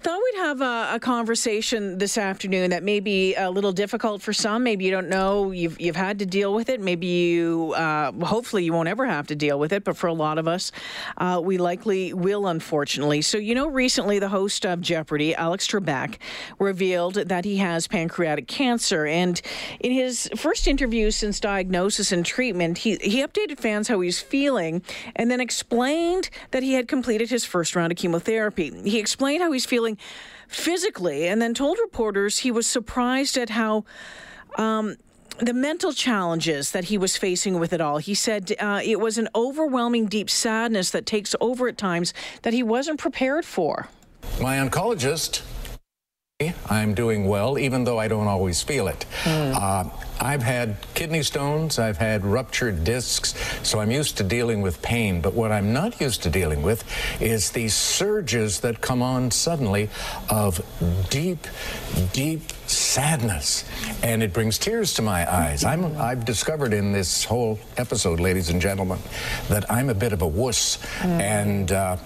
thought we'd have a, a, conversation this afternoon that may be a little difficult for some. Maybe you don't know you've you've had to deal with it. Maybe you, uh, hopefully, you won't ever have to deal with it. But for a lot of us, uh, we likely will, unfortunately. So you know, recently the host of Jeopardy, Alex Trebek, revealed that he has pancreatic cancer, and in his first interview since diagnosis and treatment, he he updated fans how he's feeling, and then explained that he had completed his first round of chemotherapy. He explained how he's feeling feeling physically, and then told reporters he was surprised at how. Um, the mental challenges that he was facing with it all. He said uh, it was an overwhelming, deep sadness that takes over at times that he wasn't prepared for. My oncologist I'm doing well, even though I don't always feel it. Mm. Uh, I've had kidney stones, I've had ruptured discs, so I'm used to dealing with pain. But what I'm not used to dealing with is these surges that come on suddenly of deep, deep sadness. And it brings tears to my eyes. I'm, I've discovered in this whole episode, ladies and gentlemen, that I'm a bit of a wuss. Mm. And, uh,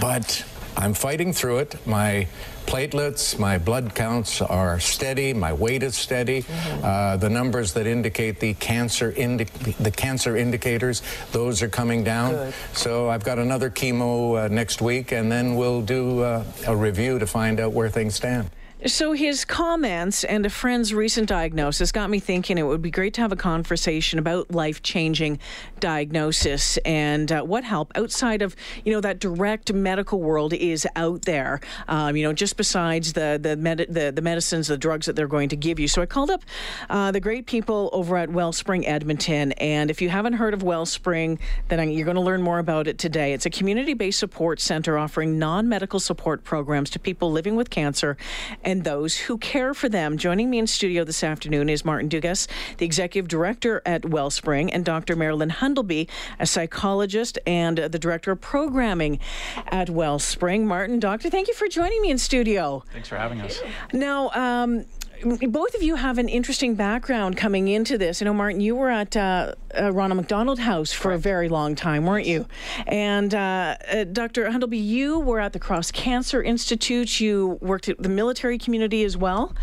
but I'm fighting through it. My platelets, my blood counts are steady, my weight is steady. Mm-hmm. Uh, the numbers that indicate the cancer indi- the cancer indicators, those are coming down. Good. So I've got another chemo uh, next week, and then we'll do uh, a review to find out where things stand. So his comments and a friend's recent diagnosis got me thinking it would be great to have a conversation about life-changing diagnosis and uh, what help outside of you know that direct medical world is out there. Um, you know, just besides the the, med- the, the medicines, the drugs that they're going to give you. So I called up uh, the great people over at Wellspring Edmonton, and if you haven't heard of Wellspring, then you're going to learn more about it today. It's a community-based support center offering non-medical support programs to people living with cancer. And and those who care for them. Joining me in studio this afternoon is Martin Dugas, the executive director at Wellspring, and Dr. Marilyn Hundleby, a psychologist and the director of programming at Wellspring. Martin, doctor, thank you for joining me in studio. Thanks for having us. Now, um, both of you have an interesting background coming into this. You know, Martin, you were at uh, uh, Ronald McDonald House for a very long time, weren't you? And uh, uh Dr. Hundleby, you were at the Cross Cancer Institute. You worked at the military community as well.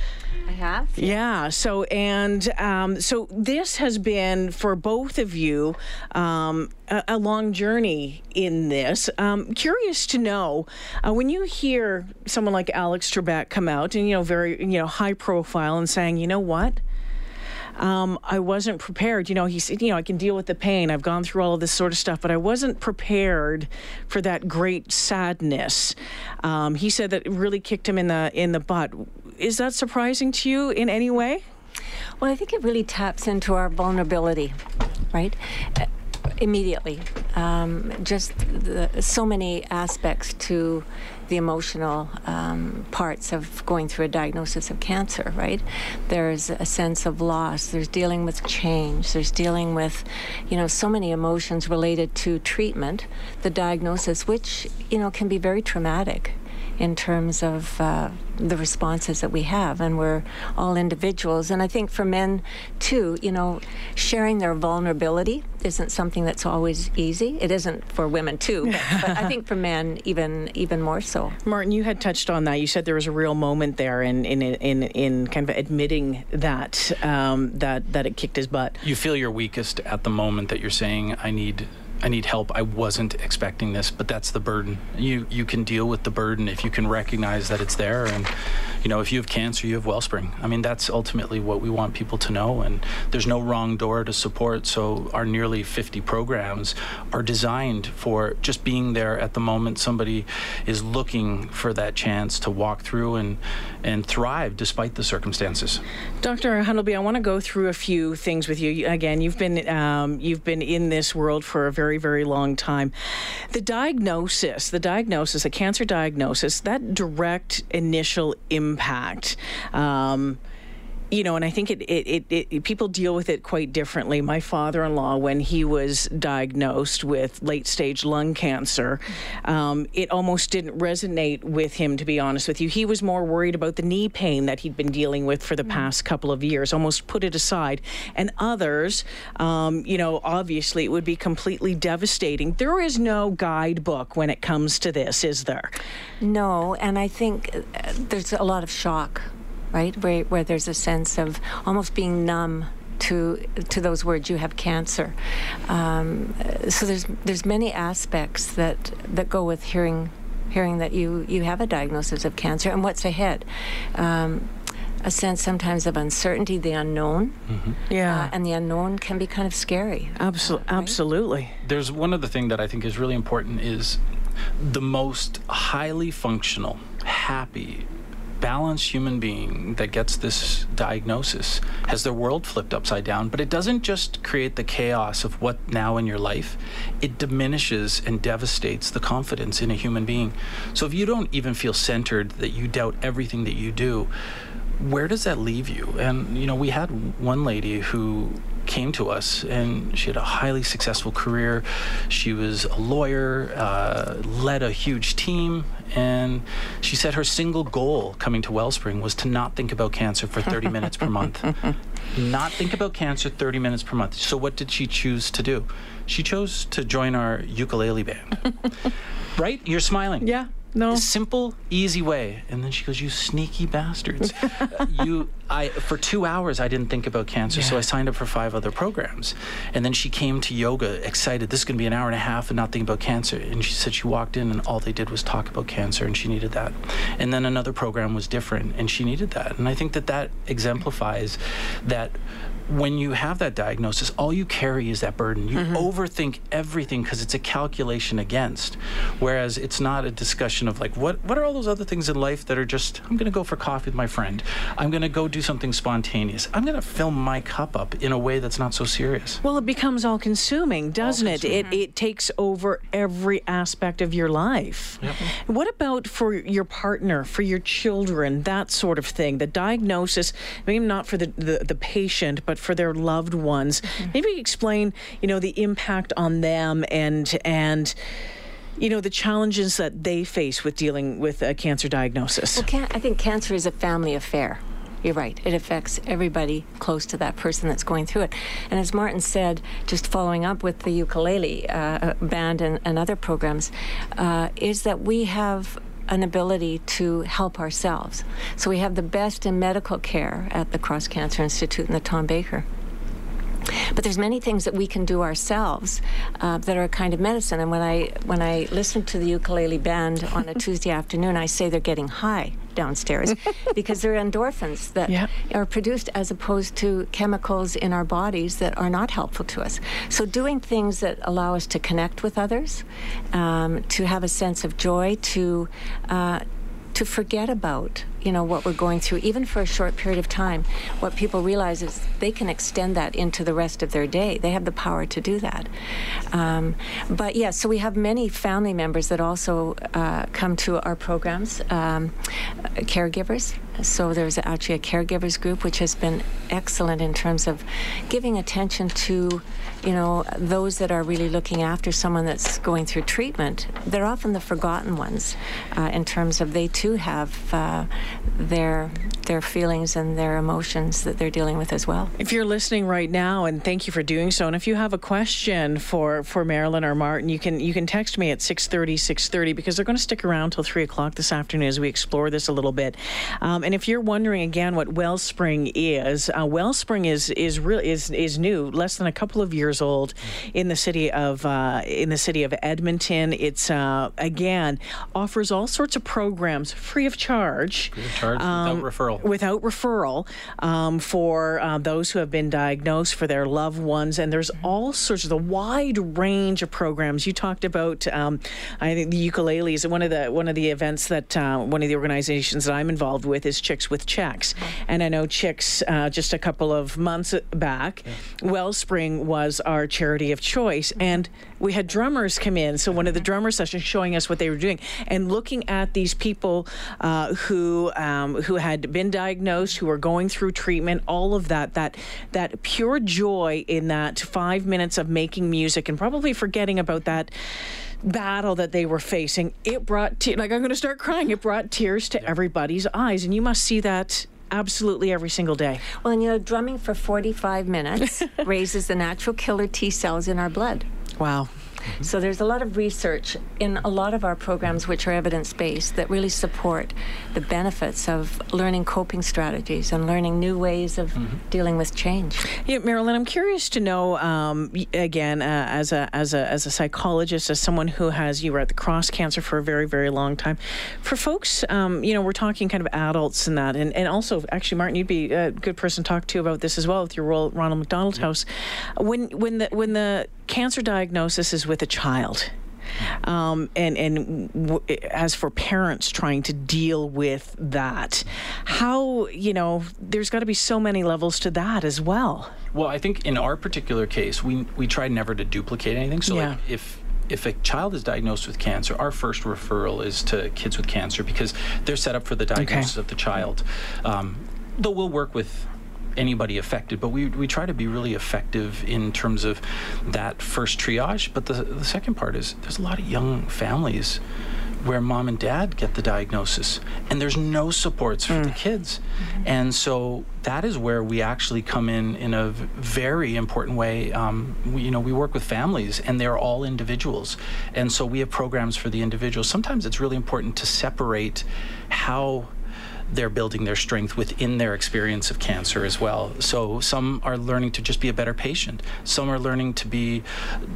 I have. Yeah. so and um, so this has been for both of you um, a, a, long journey in this. Um, curious to know uh, when you hear someone like Alex Trebek come out and you know very you know high profile and saying, you know what. Um, I wasn't prepared. You know, he said, you know, I can deal with the pain. I've gone through all of this sort of stuff, but I wasn't prepared for that great sadness. Um, he said that it really kicked him in the in the butt. Is that surprising to you in any way? Well, I think it really taps into our vulnerability, right? Uh, immediately. Um, just the, so many aspects to the emotional um, parts of going through a diagnosis of cancer, right? There's a sense of loss, there's dealing with change, there's dealing with, you know, so many emotions related to treatment, the diagnosis, which, you know, can be very traumatic in terms of uh, the responses that we have, and we're all individuals. And I think for men too, you know, sharing their vulnerability isn't something that's always easy. It isn't for women too, but, but I think for men even even more so. Martin, you had touched on that. You said there was a real moment there in in in, in kind of admitting that um, that that it kicked his butt. You feel your weakest at the moment that you're saying, "I need." I need help. I wasn't expecting this, but that's the burden. You you can deal with the burden if you can recognize that it's there and you know, if you have cancer, you have Wellspring. I mean, that's ultimately what we want people to know. And there's no wrong door to support. So our nearly 50 programs are designed for just being there at the moment somebody is looking for that chance to walk through and and thrive despite the circumstances. Dr. Hundleby, I want to go through a few things with you. Again, you've been um, you've been in this world for a very very very long time. The diagnosis, the diagnosis, a cancer diagnosis, that direct initial impact. Um, you know, and I think it, it, it, it, people deal with it quite differently. My father-in-law, when he was diagnosed with late-stage lung cancer, um, it almost didn't resonate with him. To be honest with you, he was more worried about the knee pain that he'd been dealing with for the mm. past couple of years. Almost put it aside. And others, um, you know, obviously it would be completely devastating. There is no guidebook when it comes to this, is there? No, and I think uh, there's a lot of shock right? Where, where there's a sense of almost being numb to to those words. You have cancer. Um, so there's there's many aspects that that go with hearing hearing that you you have a diagnosis of cancer and what's ahead. Um, a sense sometimes of uncertainty, the unknown. Mm-hmm. Yeah. Uh, and the unknown can be kind of scary. Absol- right? Absolutely. There's one other thing that I think is really important is the most highly functional, happy, balanced human being that gets this diagnosis has their world flipped upside down. But it doesn't just create the chaos of what now in your life, it diminishes and devastates the confidence in a human being. So if you don't even feel centered, that you doubt everything that you do, where does that leave you? And, you know, we had one lady who came to us and she had a highly successful career. She was a lawyer, uh, led a huge team, and she said her single goal coming to Wellspring was to not think about cancer for 30 minutes per month. Not think about cancer 30 minutes per month. So, what did she choose to do? She chose to join our ukulele band. right? You're smiling. Yeah. No. Simple, easy way. And then she goes, "You sneaky bastards! you, I for two hours I didn't think about cancer, yeah. so I signed up for five other programs. And then she came to yoga excited. This is going to be an hour and a half and not think about cancer. And she said she walked in and all they did was talk about cancer, and she needed that. And then another program was different, and she needed that. And I think that that exemplifies that when you have that diagnosis, all you carry is that burden. You mm-hmm. overthink everything because it's a calculation against. Whereas it's not a discussion of like, what, what are all those other things in life that are just, I'm going to go for coffee with my friend. I'm going to go do something spontaneous. I'm going to fill my cup up in a way that's not so serious. Well, it becomes all consuming, doesn't all it? It, it takes over every aspect of your life. Yep. What about for your partner, for your children, that sort of thing? The diagnosis, maybe not for the, the, the patient, but for their loved ones. Mm-hmm. Maybe explain, you know, the impact on them and and you know the challenges that they face with dealing with a cancer diagnosis. Well, can- I think cancer is a family affair. You're right. It affects everybody close to that person that's going through it. And as Martin said, just following up with the ukulele uh, band and, and, other programs, uh, is that we have an ability to help ourselves. So we have the best in medical care at the Cross Cancer Institute and the Tom Baker. But there's many things that we can do ourselves uh, that are a kind of medicine. And when I when I listen to the ukulele band on a Tuesday afternoon, I say they're getting high downstairs because they're endorphins that are produced as opposed to chemicals in our bodies that are not helpful to us. So doing things that allow us to connect with others, um, to have a sense of joy, to uh, to forget about you know what we're going through even for a short period of time what people realize is they can extend that into the rest of their day. They have the power to do that. Um, but yeah so we have many family members that also uh, come to our programs um, caregivers. So there's actually a caregivers group which has been excellent in terms of giving attention to you know those that are really looking after someone that's going through treatment. They're often the forgotten ones uh, in terms of they too have uh, their their feelings and their emotions that they're dealing with as well. If you're listening right now, and thank you for doing so, and if you have a question for for Marilyn or Martin, you can you can text me at 6:30 6:30 because they're going to stick around till three o'clock this afternoon as we explore this a little bit. Um, and if you're wondering again what Wellspring is, uh, Wellspring is is real is is new, less than a couple of years old, in the city of uh, in the city of Edmonton. It's uh, again offers all sorts of programs free of charge. Free of charge um, without referral without referral um, for uh, those who have been diagnosed for their loved ones. And there's all sorts of the wide range of programs. You talked about, um, I think the ukuleles. One of the one of the events that uh, one of the organizations that I'm involved with is Chicks with Checks, and I know Chicks uh, just a couple of months back, yeah. Wellspring was our charity of choice, and we had drummers come in. So one of the drummer sessions showing us what they were doing and looking at these people uh, who who um, who had been diagnosed, who were going through treatment, all of that, that that pure joy in that five minutes of making music, and probably forgetting about that battle that they were facing. It brought te- like I'm going to start crying. It brought tears to everybody's eyes, and you must see that absolutely every single day. Well, and you know, drumming for 45 minutes raises the natural killer T cells in our blood. Wow. So there's a lot of research in a lot of our programs which are evidence-based that really support the benefits of learning coping strategies and learning new ways of mm-hmm. dealing with change. Yeah, Marilyn, I'm curious to know um, again uh, as a as a as a psychologist, as someone who has you were at the Cross Cancer for a very very long time. For folks, um, you know, we're talking kind of adults and that, and, and also actually, Martin, you'd be a good person to talk to about this as well with your role at Ronald McDonald House. When when the when the cancer diagnosis is with a child. Um, and and w- as for parents trying to deal with that, how you know there's got to be so many levels to that as well. Well, I think in our particular case, we we try never to duplicate anything. So yeah. like if if a child is diagnosed with cancer, our first referral is to kids with cancer because they're set up for the diagnosis okay. of the child. Um, though we'll work with anybody affected, but we, we try to be really effective in terms of that first triage. But the, the second part is there's a lot of young families where mom and dad get the diagnosis and there's no supports for mm. the kids. Mm-hmm. And so that is where we actually come in in a very important way. Um, we, you know, we work with families and they're all individuals. And so we have programs for the individuals. Sometimes it's really important to separate how they're building their strength within their experience of cancer as well. So some are learning to just be a better patient. Some are learning to be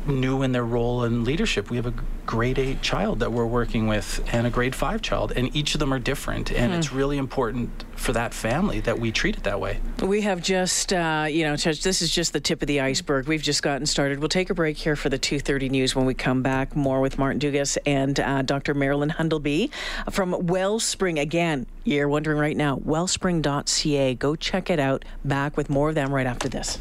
new in their role in leadership. We have a grade eight child that we're working with and a grade five child, and each of them are different. And mm. it's really important for that family that we treat it that way. We have just, uh, you know, this is just the tip of the iceberg. We've just gotten started. We'll take a break here for the 2:30 news. When we come back, more with Martin Dugas and uh, Dr. Marilyn Hundleby from Wellspring. Again, you're wondering right now, wellspring.ca. Go check it out. Back with more of them right after this.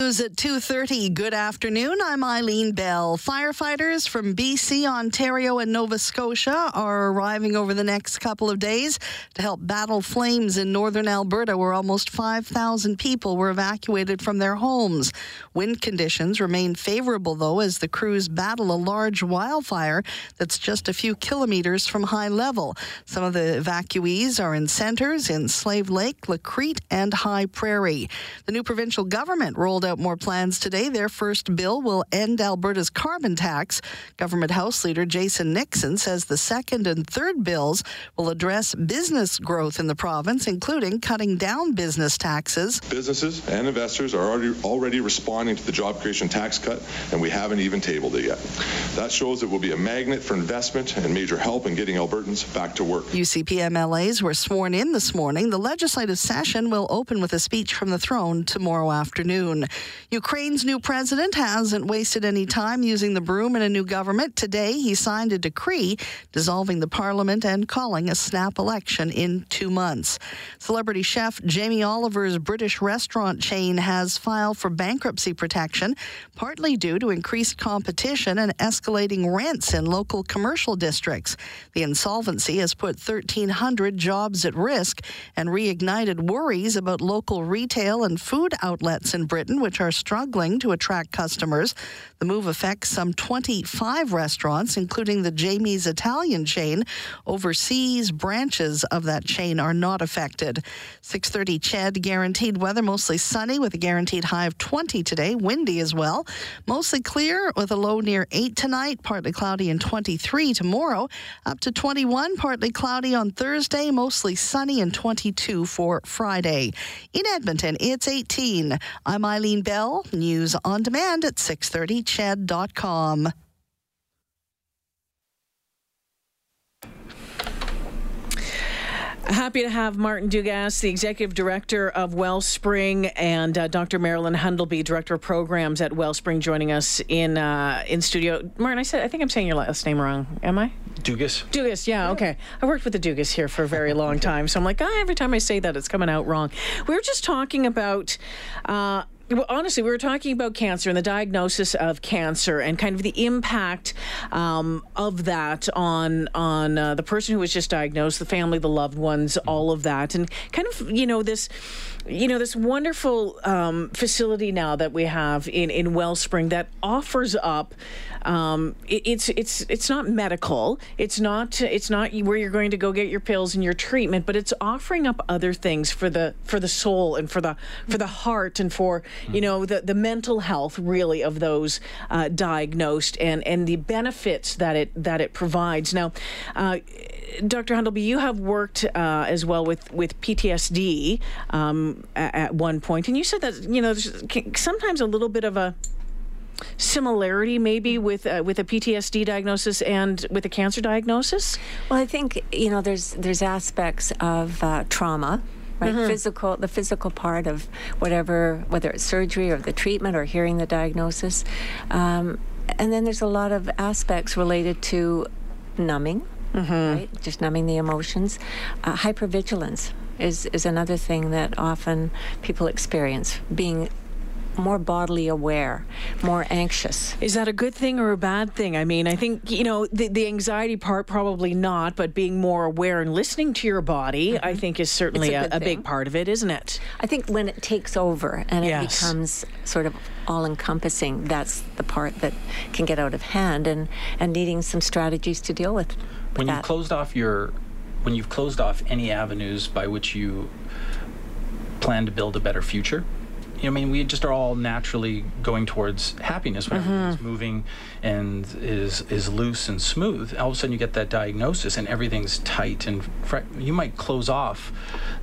News at 2:30. Good afternoon. I'm Eileen Bell. Firefighters from BC, Ontario, and Nova Scotia are arriving over the next couple of days to help battle flames in northern Alberta where almost 5,000 people were evacuated from their homes. Wind conditions remain favorable though as the crews battle a large wildfire that's just a few kilometers from high level. Some of the evacuees are in centres in Slave Lake, La Crete, and High Prairie. The new provincial government rolled out out more plans today. Their first bill will end Alberta's carbon tax. Government House Leader Jason Nixon says the second and third bills will address business growth in the province, including cutting down business taxes. Businesses and investors are already, already responding to the job creation tax cut, and we haven't even tabled it yet. That shows it will be a magnet for investment and major help in getting Albertans back to work. UCP MLAs were sworn in this morning. The legislative session will open with a speech from the throne tomorrow afternoon. Ukraine's new president hasn't wasted any time using the broom in a new government. Today, he signed a decree dissolving the parliament and calling a snap election in two months. Celebrity chef Jamie Oliver's British restaurant chain has filed for bankruptcy protection, partly due to increased competition and escalating rents in local commercial districts. The insolvency has put 1,300 jobs at risk and reignited worries about local retail and food outlets in Britain, which are struggling to attract customers. The move affects some 25 restaurants, including the Jamie's Italian chain. Overseas branches of that chain are not affected. 6:30 CHED guaranteed weather mostly sunny with a guaranteed high of 20 today, windy as well. Mostly clear with a low near 8 tonight, partly cloudy and 23 tomorrow, up to 21 partly cloudy on Thursday, mostly sunny and 22 for Friday. In Edmonton, it's 18. I'm Eileen Bell, news on demand at 630ched.com. Happy to have Martin Dugas, the executive director of Wellspring, and uh, Dr. Marilyn Hundleby, director of programs at Wellspring, joining us in uh, in studio. Martin, I said I think I'm saying your last name wrong. Am I? Dugas. Dugas, yeah, okay. I worked with the Dugas here for a very long time, so I'm like, ah, every time I say that, it's coming out wrong. We were just talking about. Uh, well, honestly, we were talking about cancer and the diagnosis of cancer and kind of the impact um, of that on on uh, the person who was just diagnosed, the family, the loved ones, all of that, and kind of you know this you know this wonderful um, facility now that we have in in Wellspring that offers up. Um, it, it's it's it's not medical. It's not it's not where you're going to go get your pills and your treatment, but it's offering up other things for the for the soul and for the for the heart and for you know the the mental health really of those uh, diagnosed and and the benefits that it that it provides. Now. Uh, Dr. Hundleby, you have worked uh, as well with, with PTSD um, at, one point, and you said that you know sometimes a little bit of a similarity maybe with uh, with a PTSD diagnosis and with a cancer diagnosis. Well, I think you know there's there's aspects of uh, trauma right? Mm-hmm. Physical, the physical part of whatever, whether it's surgery or the treatment or hearing the diagnosis. Um, and then there's a lot of aspects related to numbing, mm-hmm. right? Just numbing the emotions. Uh, hypervigilance is, is another thing that often people experience, being more bodily aware, more anxious. Is that a good thing or a bad thing? I mean, I think, you know, the, the anxiety part, probably not, but being more aware and listening to your body, mm-hmm. I think, is certainly a, a, a big part of it, isn't it? I think when it takes over and yes. it becomes sort of all encompassing, that's the part that can get out of hand and, and needing some strategies to deal with. with when that. you've closed off your when you've closed off any avenues by which you plan to build a better future you know, I mean, we just are all naturally going towards happiness when mm-hmm. everything's moving and is is loose and smooth. All of a sudden, you get that diagnosis and everything's tight and fre- you might close off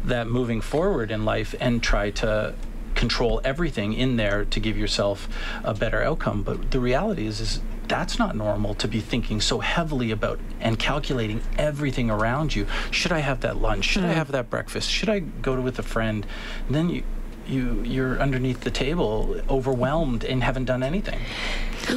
that moving forward in life and try to control everything in there to give yourself a better outcome. But the reality is, is that's not normal to be thinking so heavily about and calculating everything around you. Should I have that lunch? Should mm. I have that breakfast? Should I go to with a friend? And then you you you're underneath the table, overwhelmed, and haven't done anything.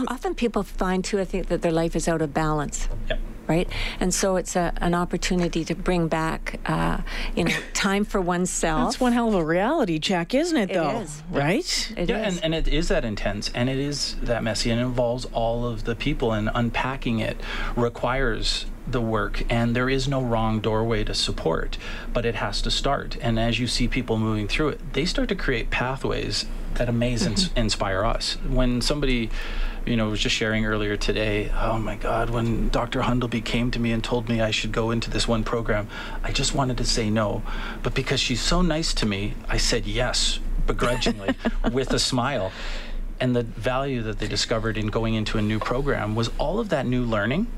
Often people find too, I think, that their life is out of balance. Yep. Right, and so it's a, an opportunity to bring back, uh, you know, time for oneself. That's one hell of a reality check, isn't it? Though, it is. right? It yeah, is. And, and it is that intense, and it is that messy, and it involves all of the people, and unpacking it requires the work and there is no wrong doorway to support but it has to start. And as you see people moving through it they start to create pathways that amaze and mm-hmm. inspire us. When somebody you know was just sharing earlier today oh my god when dr hundleby came to me and told me i should go into this one program i just wanted to say no. But because she's so nice to me i said yes begrudgingly with a smile. And the value that they discovered in going into a new program was all of that new learning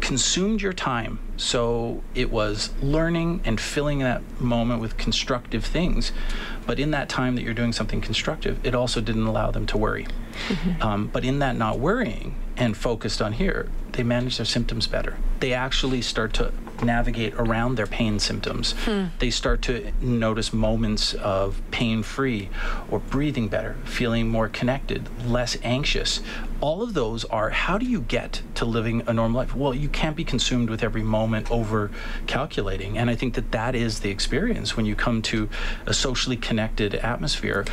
consumed your time. So it was learning and filling that moment with constructive things. But in that time that you're doing something constructive, it also didn't allow them to worry. Mm-hmm. Um, but in that not worrying and focused on here, they manage their symptoms better. They actually start to navigate around their pain symptoms. Hmm. They start to notice moments of pain free or breathing better, feeling more connected, less anxious. All of those are how do you get to living a normal life? Well, you can't be consumed with every moment over calculating. And I think that that is the experience when you come to a socially connected atmosphere.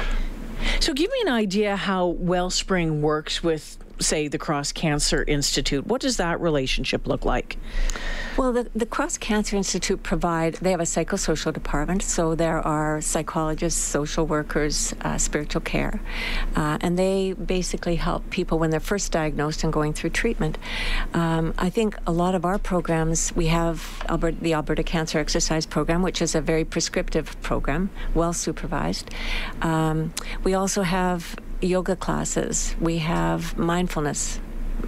So, give me an idea how Wellspring works with say, the Cross Cancer Institute. What does that relationship look like? Well, the, the Cross Cancer Institute provide, they have a psychosocial department, so there are psychologists, social workers, uh, spiritual care, uh, and they basically help people when they're first diagnosed and going through treatment. Um, I think a lot of our programs, we have Alberta, the Alberta Cancer Exercise Program, which is a very prescriptive program, well supervised. Um, we also have yoga classes, we have mindfulness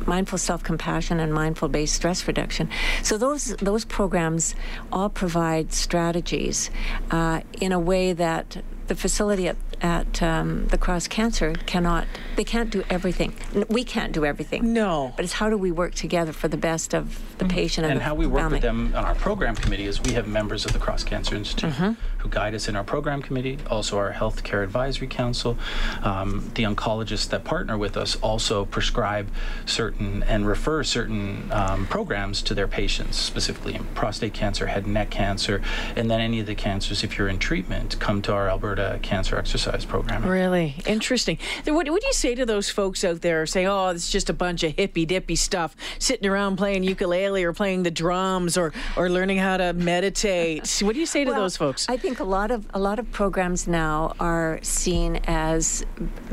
mindful self-compassion and mindful-based stress reduction. So those those programs all provide strategies uh, in a way that the facility at, at um, the Cross Cancer cannot, they can't do everything. We can't do everything. No. But it's how do we work together for the best of the mm-hmm. patient and, and the how we work family. with them on our program committee is we have members of the Cross Cancer Institute mm-hmm. who guide us in our program committee, also our Health Care Advisory Council. Um, the oncologists that partner with us also prescribe certain and refer certain um, programs to their patients, specifically in prostate cancer, head and neck cancer, and then any of the cancers, if you're in treatment, come to our Alberta Alberta cancer exercise program. Really interesting. What, what do you say to those folks out there saying, "Oh, it's just a bunch of hippy dippy stuff, sitting around playing ukulele or playing the drums or or learning how to meditate"? What do you say to Well, those folks? I think a lot of a lot of programs now are seen as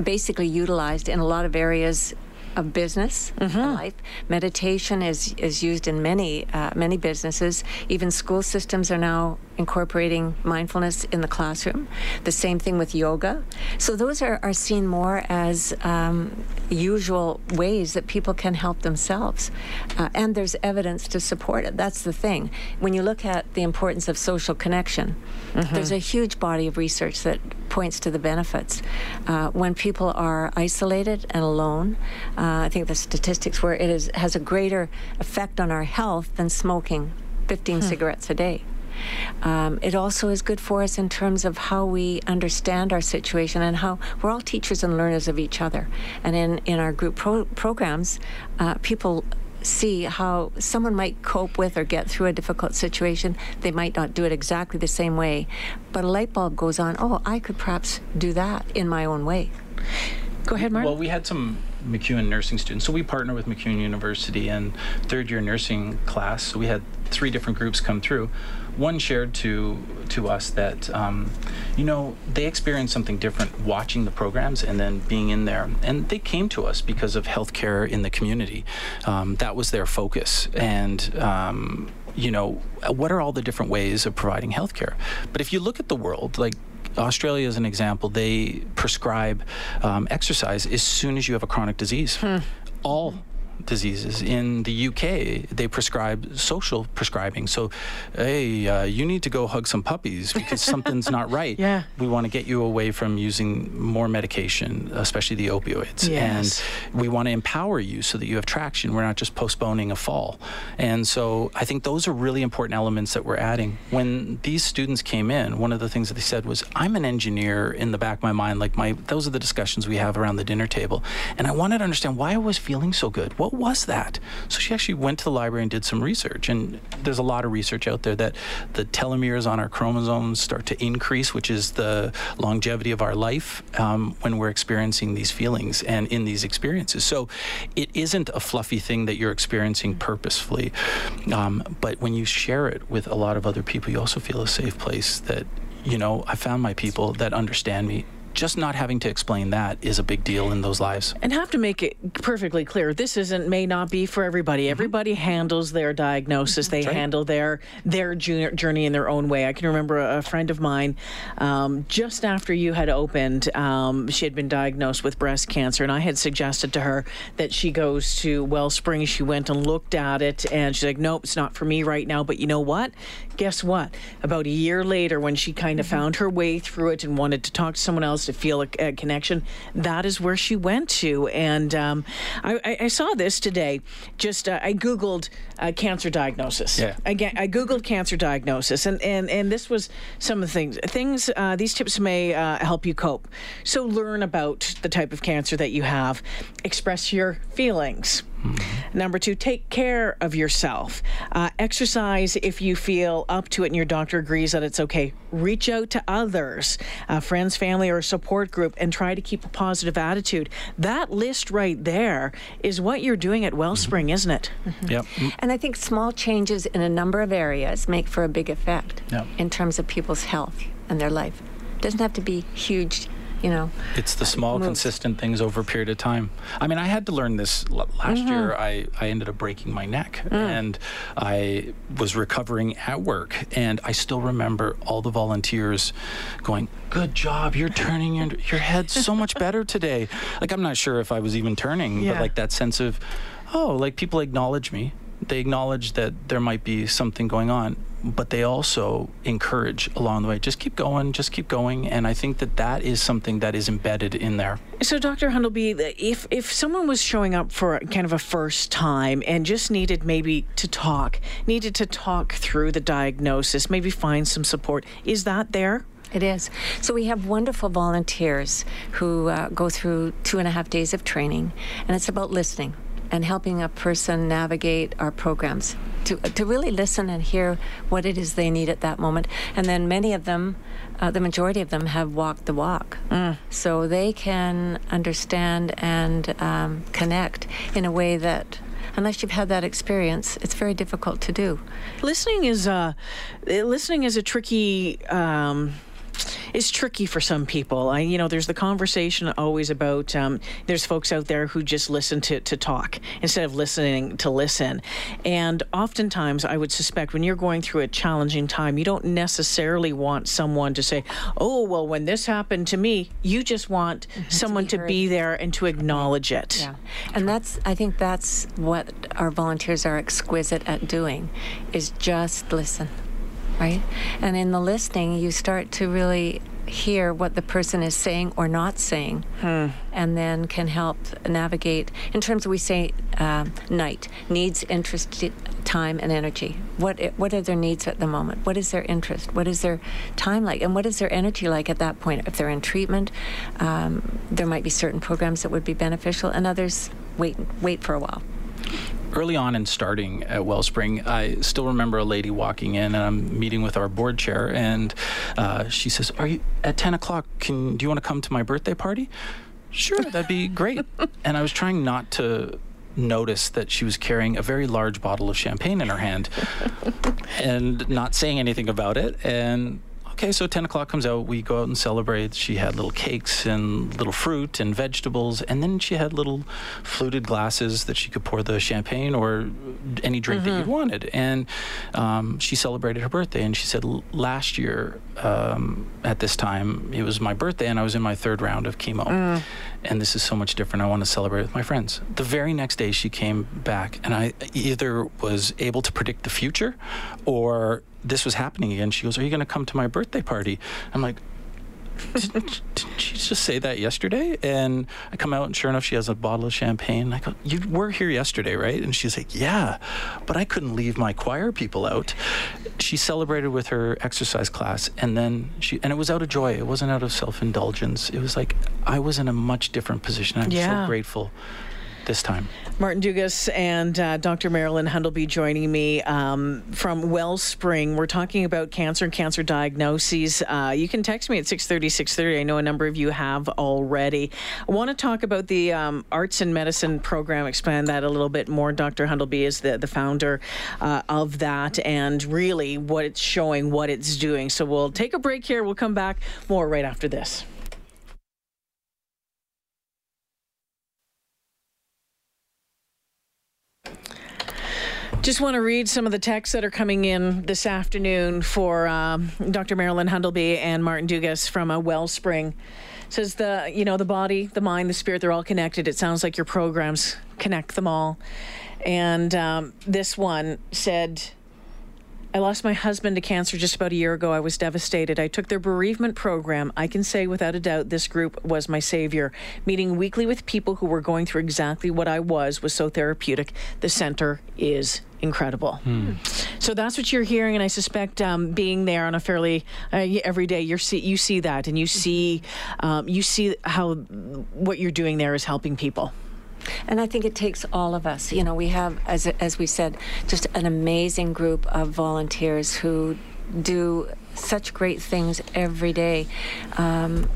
basically utilized in a lot of areas of business Mm-hmm. life. Meditation is is used in many uh, many businesses. Even school systems are now incorporating mindfulness in the classroom. The same thing with yoga. So those are, are seen more as um, usual ways that people can help themselves, uh, and there's evidence to support it. That's the thing. When you look at the importance of social connection, there's a huge body of research that points to the benefits. Uh, when people are isolated and alone, uh, I think the statistics where it is has a greater effect on our health than smoking 15 cigarettes a day. Um, it also is good for us in terms of how we understand our situation and how we're all teachers and learners of each other. And in, in our group pro- programs, uh, people see how someone might cope with or get through a difficult situation. They might not do it exactly the same way, but a light bulb goes on. Oh, I could perhaps do that in my own way. Go ahead, Mark. Well, we had some MacEwan nursing students. So we partner with MacEwan University and third year nursing class. So we had three different groups come through. One shared to to us that um, you know they experienced something different watching the programs and then being in there. And they came to us because of healthcare in the community. Um, that was their focus. And um, you know, what are all the different ways of providing healthcare? But if you look at the world, like Australia is an example. They prescribe um, exercise as soon as you have a chronic disease. All diseases in the UK they prescribe social prescribing. So, hey, uh, you need to go hug some puppies because something's not right. Yeah. we want to get you away from using more medication, especially the opioids. Yes. And we want to empower you so that you have traction. We're not just postponing a fall. And so I think those are really important elements that we're adding. When these students came in, one of the things that they said was, I'm an engineer in the back of my mind. Like my those are the discussions we have around the dinner table. And I wanted to understand why I was feeling so good. What was that? So she actually went to the library and did some research. And there's a lot of research out there that the telomeres on our chromosomes start to increase, which is the longevity of our life um, when we're experiencing these feelings and in these experiences. So it isn't a fluffy thing that you're experiencing purposefully. Um, but when you share it with a lot of other people, you also feel a safe place that, you know, I found my people that understand me. Just not having to explain that is a big deal in those lives. And have to make it perfectly clear this isn't may not be for everybody. Everybody handles their diagnosis. They right. handle their their journey in their own way. I can remember a, friend of mine um, just after you had opened, um, she had been diagnosed with breast cancer, and I had suggested to her that she goes to Wellspring. She went and looked at it, and she's like, "Nope, it's not for me right now." But you know what? Guess what? About a year later, when she kind of found her way through it and wanted to talk to someone else to feel a, a connection, that is where she went to. And um, I, I, I saw this today. Just uh, I googled uh, cancer diagnosis. Yeah. Again, I googled cancer diagnosis, and and and this was some of the things. Things uh, these tips may uh, help you cope. So learn about the type of cancer that you have. Express your feelings. Number two, take care of yourself. Uh, exercise if you feel up to it and your doctor agrees that it's okay. Reach out to others, uh, friends, family, or a support group, and try to keep a positive attitude. That list right there is what you're doing at Wellspring, isn't it? Yep. And I think small changes in a number of areas make for a big effect Yep. in terms of people's health and their life. It doesn't have to be huge, you know. It's the small, moves. consistent things over a period of time. I mean, I had to learn this l- last mm-hmm. year. I, I ended up breaking my neck mm. and I was recovering at work. And I still remember all the volunteers going, Good job. You're turning your, your head so much better today. Like, I'm not sure if I was even turning, Yeah. but like that sense of, oh, like people acknowledge me. They acknowledge that there might be something going on, but they also encourage along the way. Just keep going, just keep going. And I think that that is something that is embedded in there. So, Dr. Hundleby, if if someone was showing up for kind of a first time and just needed maybe to talk, needed to talk through the diagnosis, maybe find some support, is that there? It is. So we have wonderful volunteers who uh, go through two and a half days of training, and it's about listening. And helping a person navigate our programs to, to really listen and hear what it is they need at that moment. And then many of them, uh, the majority of them, have walked the walk. Mm. So they can understand and um, connect in a way that unless you've had that experience, it's very difficult to do. Listening is a listening is a tricky. Um is tricky for some people. I, you know, there's the conversation always about um, there's folks out there who just listen to, to talk instead of listening to listen. And oftentimes, I would suspect when you're going through a challenging time, you don't necessarily want someone to say, oh, well, when this happened to me, you just want someone to be, to be there and to acknowledge it. Yeah. And that's, I think that's what our volunteers are exquisite at doing, is just listen right? And in the listening, you start to really hear what the person is saying or not saying, hmm. and then can help navigate. In terms of we say uh, night needs, interest, time, and energy. What what are their needs at the moment? What is their interest? What is their time like? And what is their energy like at that point? If they're in treatment, um, there might be certain programs that would be beneficial, and others wait wait for a while early on in starting at Wellspring, I still remember a lady walking in, and I'm meeting with our board chair, and uh, she says, "Are you at 10 o'clock? Can do you want to come to my birthday party?" Sure, that'd be great. and I was trying not to notice that she was carrying a very large bottle of champagne in her hand and not saying anything about it and okay, so 10 o'clock comes out, we go out and celebrate. She had little cakes and little fruit and vegetables, and then she had little fluted glasses that she could pour the champagne or any drink mm-hmm. that you wanted. And um, she celebrated her birthday, and she said, last year um, at this time, it was my birthday, and I was in my third round of chemo. Mm. And this is so much different. I want to celebrate with my friends. The very next day, she came back, and I either was able to predict the future or this was happening again. She goes, Are you going to come to my birthday party? I'm like, did, did she just say that yesterday? And I come out, and sure enough, she has a bottle of champagne. I go, You were here yesterday, right? And she's like, Yeah, but I couldn't leave my choir people out. She celebrated with her exercise class, and then she, and it was out of joy. It wasn't out of self indulgence. It was like I was in a much different position. I'm yeah. so grateful this time. Martin Dugas and uh, Dr. Marilyn Hundleby joining me um, from Wellspring. We're talking about cancer and cancer diagnoses. Uh, you can text me at 630, 630. I know a number of you have already. I want to talk about the um, arts and medicine program, expand that a little bit more. Dr. Hundleby is the, the founder uh, of that and really what it's showing, what it's doing. So we'll take a break here. We'll come back more right after this. Just want to read some of the texts that are coming in this afternoon for um, Dr. Marilyn Hundleby and Martin Dugas from a Wellspring. says the you know the body, the mind, the spirit, they're all connected. It sounds like your programs connect them all. And um, this one said. I lost my husband to cancer just about a year ago. I was devastated. I took their bereavement program. I can say without a doubt this group was my savior. Meeting weekly with people who were going through exactly what I was was so therapeutic. The center is incredible. Hmm. So that's what you're hearing, and I suspect um, being there on a fairly uh, every day, you see you see that, and you see um, you see how what you're doing there is helping people. And I think it takes all of us. You know, we have, as as we said, just an amazing group of volunteers who do such great things every day. Um,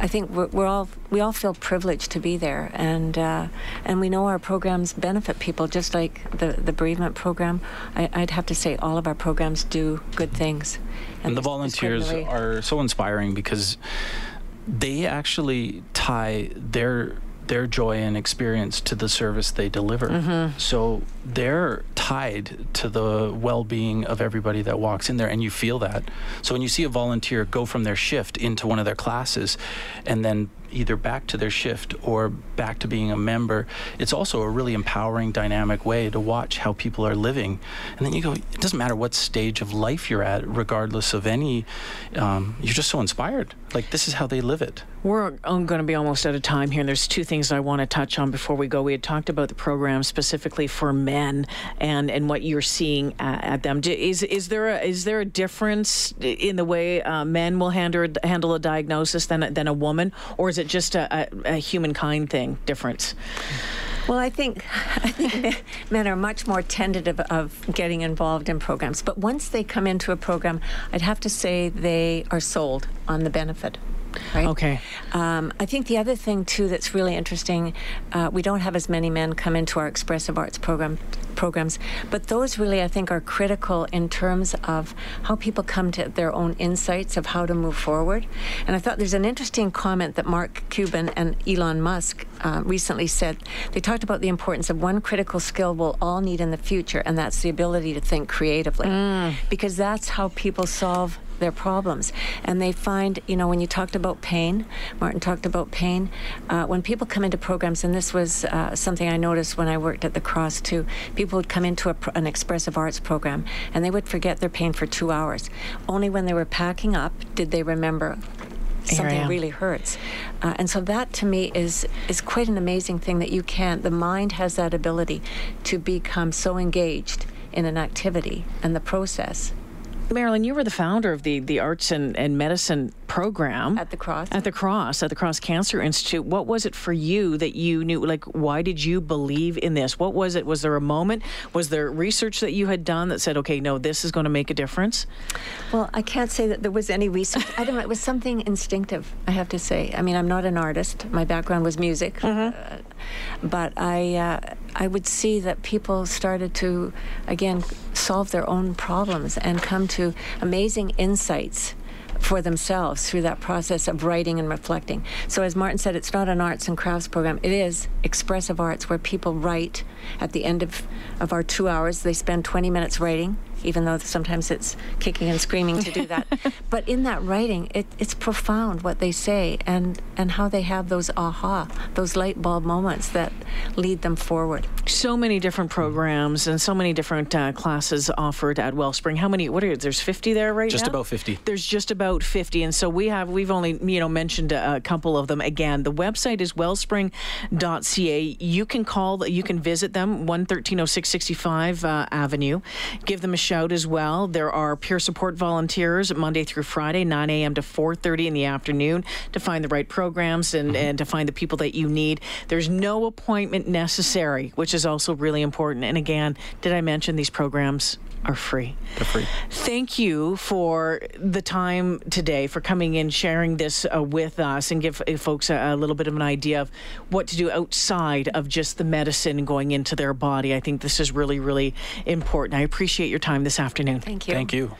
I think we're, we're, all we all feel privileged to be there, and uh, and we know our programs benefit people, just like the the bereavement program. I, would have to say all of our programs do good things, and, and the volunteers are so inspiring because they actually tie their their joy and experience to the service they deliver. Mm-hmm. So they're tied to the well-being of everybody that walks in there and you feel that. So when you see a volunteer go from their shift into one of their classes and then either back to their shift or back to being a member, it's also a really empowering, dynamic way to watch how people are living. And then you go, it doesn't matter what stage of life you're at, regardless of any, um, you're just so inspired. Like, this is how they live it. We're going to be almost out of time here. And there's two things I want to touch on before we go. We had talked about the program specifically for men and, and what you're seeing at, at them. Is, is, there a, is there a difference in the way uh, men will handle, handle a diagnosis than, than a woman? Or is it just a, a, a humankind thing difference? Well, I think, I think men are much more tentative of getting involved in programs. But once they come into a program, I'd have to say they are sold on the benefit. Right? Okay. Um, I think the other thing too that's really interesting, uh, we don't have as many men come into our expressive arts program programs, but those really I think are critical in terms of how people come to their own insights of how to move forward. And I thought there's an interesting comment that Mark Cuban and Elon Musk uh, recently said. They talked about the importance of one critical skill we'll all need in the future, and that's the ability to think creatively, mm. because that's how people solve their problems. And they find, you know, when you talked about pain, Martin talked about pain, uh, when people come into programs, and this was uh, something I noticed when I worked at the Cross too, people would come into a, an expressive arts program and they would forget their pain for two hours. Only when they were packing up did they remember something really hurts. Uh, and so that to me is is quite an amazing thing that you can the mind has that ability to become so engaged in an activity and the process Marilyn, you were the founder of the, the Arts and, and Medicine program at the Cross. At the Cross, at the Cross Cancer Institute. What was it for you that you knew? Like, why did you believe in this? What was it? Was there a moment? Was there research that you had done that said, okay, no, this is going to make a difference? Well, I can't say that there was any research. I don't know. It was something instinctive, I have to say. I mean, I'm not an artist. My background was music. Mm-hmm. Uh, but I, uh, I would see that people started to, again, solve their own problems and come to amazing insights for themselves through that process of writing and reflecting. So, as Martin said, it's not an arts and crafts program, it is expressive arts where people write at the end of, of our two hours. They spend 20 minutes writing even though sometimes it's kicking and screaming to do that. but in that writing, it, it's profound what they say and, and how they have those aha, those light bulb moments that lead them forward. So many different programs and so many different uh, classes offered at Wellspring. How many? What are there's 50 there right just now? Just about 50. There's just about 50, and so we have we've only you know mentioned a, a couple of them. Again, the website is wellspring.ca. You can call, you can visit them, 11306 65 uh, Avenue. Give them a shout as well. There are peer support volunteers Monday through Friday, 9 a.m. to 4:30 in the afternoon, to find the right programs and, mm-hmm. and to find the people that you need. There's no appointment necessary, which is also really important. And again, did I mention these programs are free. They're free. Thank you for the time today, for coming in, sharing this uh, with us, and give uh, folks a, a, little bit of an idea of what to do outside of just the medicine going into their body. I think this is really, really important. I appreciate your time this afternoon. Thank you. Thank you.